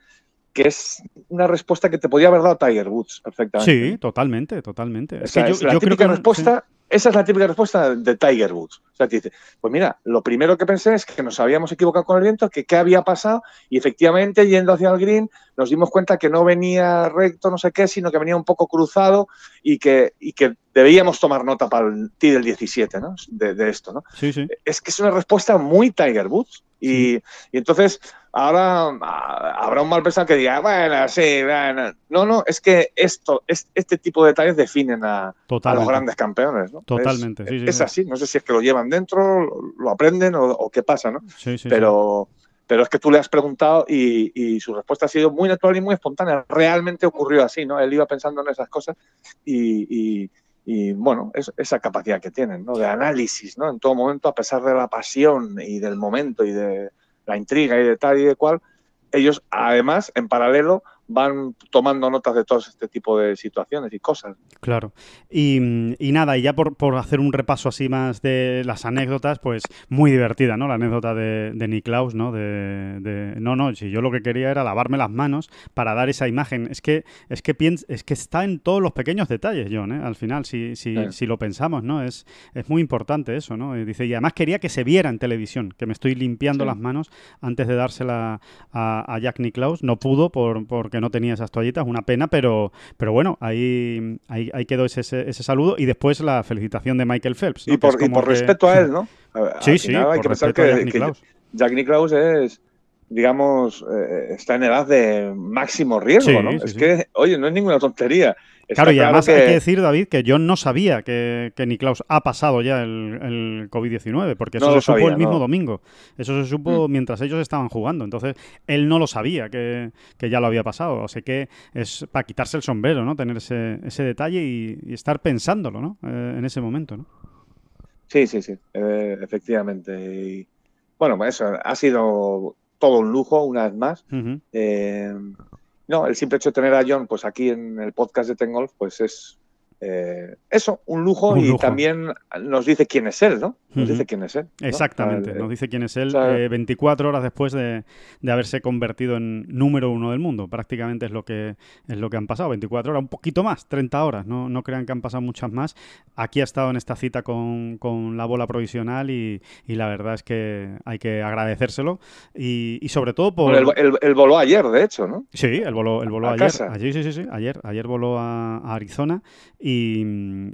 Speaker 3: que es una respuesta que te podía haber dado Tiger Woods perfectamente.
Speaker 2: Sí, totalmente, totalmente.
Speaker 3: O
Speaker 2: Es que yo,
Speaker 3: es la
Speaker 2: yo creo
Speaker 3: típica
Speaker 2: que...
Speaker 3: respuesta. Esa es la típica respuesta de Tiger Woods. O sea, te dice, pues mira, lo primero que pensé es que nos habíamos equivocado con el viento, que qué había pasado, y efectivamente, yendo hacia el green, nos dimos cuenta que no venía recto, no sé qué, sino que venía un poco cruzado y que, y que debíamos tomar nota para el tee del 17, ¿no? De, de esto, ¿no?
Speaker 2: Sí, sí.
Speaker 3: es que es una respuesta muy Tiger Woods. Y, y entonces ahora ah, habrá un mal pensado que diga, bueno, sí, bueno. No, no, es que esto, es, este tipo de detalles definen a, a los grandes campeones. ¿no?
Speaker 2: Totalmente,
Speaker 3: Es,
Speaker 2: sí, sí,
Speaker 3: es
Speaker 2: sí.
Speaker 3: así, no sé si es que lo llevan dentro, lo, aprenden o, o qué pasa, ¿no?
Speaker 2: Sí, sí, sí.
Speaker 3: pero, pero es que tú le has preguntado y, y su respuesta ha sido muy natural y muy espontánea. Realmente ocurrió así, ¿no? Él iba pensando en esas cosas y, y- y, bueno, es, esa capacidad que tienen, ¿no? De análisis, ¿no? En todo momento, a pesar de la pasión y del momento y de la intriga y de tal y de cual, ellos además, en paralelo, van tomando notas de todo este tipo de situaciones y cosas.
Speaker 2: Claro. Y, y nada, y ya por, por hacer un repaso así más de las anécdotas, pues muy divertida, ¿no? La anécdota de, de Niklaus, ¿no? De, de- no, no, si yo lo que quería era lavarme las manos para dar esa imagen. Es que, es que piens- es que está en todos los pequeños detalles, John, ¿eh? Al final, si, si,
Speaker 3: Sí.
Speaker 2: si lo pensamos, ¿no? Es, es muy importante eso, ¿no? Y dice, y además quería que se viera en televisión, que me estoy limpiando
Speaker 3: Sí.
Speaker 2: las manos antes de dársela a, a Jack Nicklaus. No pudo por, porque no tenía esas toallitas, una pena, pero, pero bueno, ahí, ahí, ahí quedó ese, ese, ese saludo y después la felicitación de Michael Phelps. ¿no?
Speaker 3: Y
Speaker 2: Que
Speaker 3: por, y por
Speaker 2: que-
Speaker 3: respeto a él, ¿no? A-
Speaker 2: Sí, sí,
Speaker 3: final hay
Speaker 2: por
Speaker 3: que pensar que, que. Jack Nicklaus es digamos, eh, está en edad de máximo riesgo,
Speaker 2: Sí,
Speaker 3: ¿no?
Speaker 2: sí,
Speaker 3: es
Speaker 2: sí.
Speaker 3: que, oye, no es ninguna tontería. Está
Speaker 2: Claro, y
Speaker 3: claro
Speaker 2: además
Speaker 3: que-
Speaker 2: hay que decir, David, que yo no sabía que, que Niklaus ha pasado ya el, el COVID-19, porque eso
Speaker 3: No
Speaker 2: se supo
Speaker 3: sabía,
Speaker 2: el mismo
Speaker 3: no.
Speaker 2: domingo. Eso se supo mientras ellos estaban jugando. Entonces, él no lo sabía que, que ya lo había pasado. O sea que es para quitarse el sombrero, ¿no? Tener ese, ese detalle y, y estar pensándolo, ¿no? Eh, en ese momento, ¿no?
Speaker 3: Sí, sí, sí, eh, efectivamente. Y, bueno, pues eso, ha sido todo un lujo, una vez más. Eh, no, el simple hecho de tener a John pues aquí en el podcast de Tengolf, pues es eh, eso, un lujo
Speaker 2: Un
Speaker 3: y
Speaker 2: lujo.
Speaker 3: también nos dice quién es él, ¿no? Nos dice quién es él. ¿no?
Speaker 2: Exactamente,
Speaker 3: Ah,
Speaker 2: nos dice quién es él
Speaker 3: o sea-
Speaker 2: eh, 24 horas después de, de haberse convertido en número uno del mundo. Prácticamente es lo que es lo que han pasado, 24 horas, un poquito más, 30 horas, no, no crean que han pasado muchas más. Aquí ha estado en esta cita con, con la bola provisional y, y la verdad es que hay que agradecérselo y, y sobre todo por...
Speaker 3: Bueno, el, el- el voló ayer, de hecho, ¿no?
Speaker 2: Sí, el voló, el voló
Speaker 3: A
Speaker 2: ayer.
Speaker 3: casa.
Speaker 2: Ayer, sí, sí, sí, ayer, ayer voló a, a Arizona y,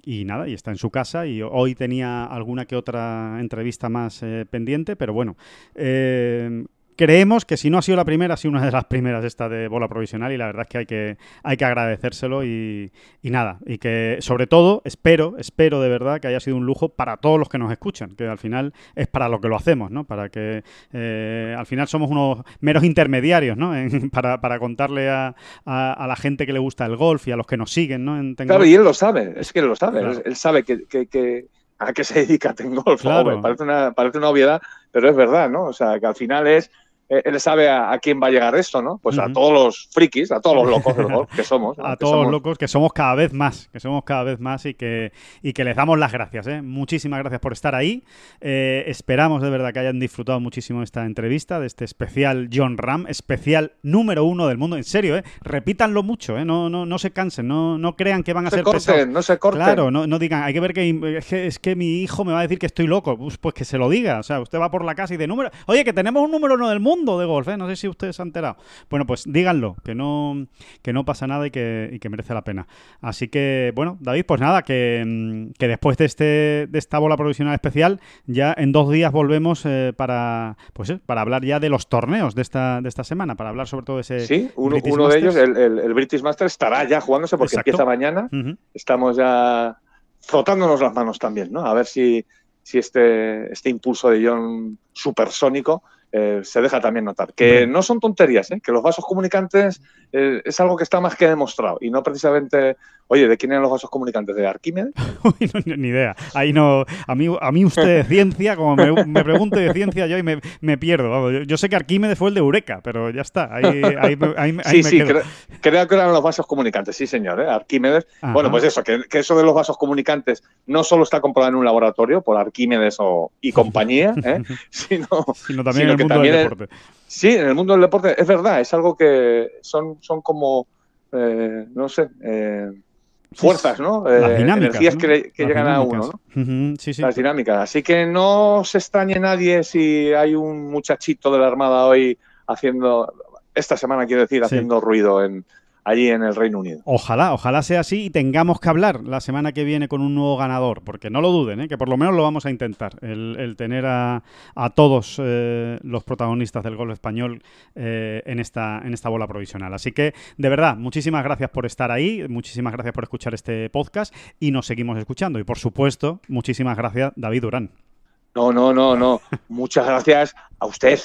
Speaker 2: y nada, y está en su casa y hoy tenía alguna que otra entrevista más eh, pendiente, pero bueno, eh, creemos que si no ha sido la primera, ha sido una de las primeras esta de bola provisional y la verdad es que hay que, hay que agradecérselo y, y nada, y que sobre todo espero, espero de verdad que haya sido un lujo para todos los que nos escuchan, que al final es para lo que lo hacemos, ¿no? Para que eh, al final somos unos meros intermediarios, ¿no? En- para, para contarle a, a- a la gente que le gusta el golf y a los que nos siguen, ¿no? En
Speaker 3: Claro, y él lo sabe, es que él lo sabe.
Speaker 2: Claro.
Speaker 3: Él, él sabe que, que- que- a qué se dedica Tengolf.
Speaker 2: Claro.
Speaker 3: Parece, una, parece una obviedad, pero es verdad, ¿no? O sea, que al final es. Eh, Él sabe a, a quién va a llegar esto, ¿no? Pues a todos los frikis, a todos los locos que somos. ¿no?
Speaker 2: a
Speaker 3: Que
Speaker 2: todos los locos que somos cada vez más, que somos cada vez más y que, y que les damos las gracias. ¿eh? Muchísimas gracias por estar ahí. Eh, esperamos de verdad que hayan disfrutado muchísimo esta entrevista, de este especial John Ram, especial número uno del mundo. En serio, ¿eh? repítanlo mucho, ¿eh? no, no, no se cansen, no, no crean que van a
Speaker 3: No se
Speaker 2: ser pesados.
Speaker 3: corten, no se corten.
Speaker 2: Claro, no, no digan, hay que ver que es, que es que mi hijo me va a decir que estoy loco. Pues, pues que se lo diga. O sea, usted va por la casa y de número. Oye, que tenemos un número uno del mundo de golf, ¿eh? No sé si ustedes se han enterado. Bueno, pues díganlo, que no, que no pasa nada y que, y que merece la pena. Así que, bueno, David, pues nada, que, mm, que después de este de esta bola provisional especial, ya en dos días volvemos eh, para pues eh, para hablar ya de los torneos de esta, de esta semana, para hablar sobre todo de ese.
Speaker 3: Sí, uno, de ellos, el, el- el British Master, estará ya jugándose porque
Speaker 2: Exacto.
Speaker 3: empieza mañana. Estamos ya frotándonos las manos también, ¿no? A ver si, si este, este impulso de John supersónico eh, se deja también notar. Que no son tonterías, ¿eh? que los vasos comunicantes eh, es algo que está más que demostrado. Y no precisamente, oye, ¿de quién eran los vasos comunicantes? ¿De Arquímedes?
Speaker 2: Uy, no, ni- idea. Ahí no. A mí, a mí usted de ciencia, como me, me pregunte de ciencia, yo ahí me, me pierdo. Vamos, yo, yo sé que Arquímedes fue el de Eureka, pero ya está. Ahí, ahí,
Speaker 3: Sí,
Speaker 2: me
Speaker 3: sí,
Speaker 2: quedo.
Speaker 3: creo que eran los vasos comunicantes, sí, señor, ¿eh? Arquímedes.
Speaker 2: Ajá.
Speaker 3: Bueno, pues eso, que, que eso de los vasos comunicantes no solo está comprobado en un laboratorio por Arquímedes o, y compañía, sino,
Speaker 2: Sino también
Speaker 3: sino
Speaker 2: mundo
Speaker 3: también
Speaker 2: del.
Speaker 3: Sí, en el mundo del deporte es verdad, es algo que son, son como, eh, no sé, eh, fuerzas, ¿no?
Speaker 2: Las
Speaker 3: Eh,
Speaker 2: dinámicas.
Speaker 3: energías
Speaker 2: ¿no?
Speaker 3: que, llegan a uno, ¿no?
Speaker 2: Ujú, Sí, sí.
Speaker 3: Las dinámicas. Así que no se extrañe nadie si hay un muchachito de la Armada hoy haciendo, esta semana quiero decir,
Speaker 2: Sí.
Speaker 3: haciendo ruido en, allí en el Reino Unido.
Speaker 2: Ojalá, ojalá sea así y tengamos que hablar la semana que viene con un nuevo ganador, porque no lo duden, ¿eh? que por lo menos lo vamos a intentar, el, el tener a, a todos eh, los protagonistas del golf español eh, en, esta, en esta bola provisional. Así que, de verdad, muchísimas gracias por estar ahí, muchísimas gracias por escuchar este podcast y nos seguimos escuchando. Y por supuesto, muchísimas gracias, David Durán.
Speaker 3: No, no, no, no. Muchas gracias a usted.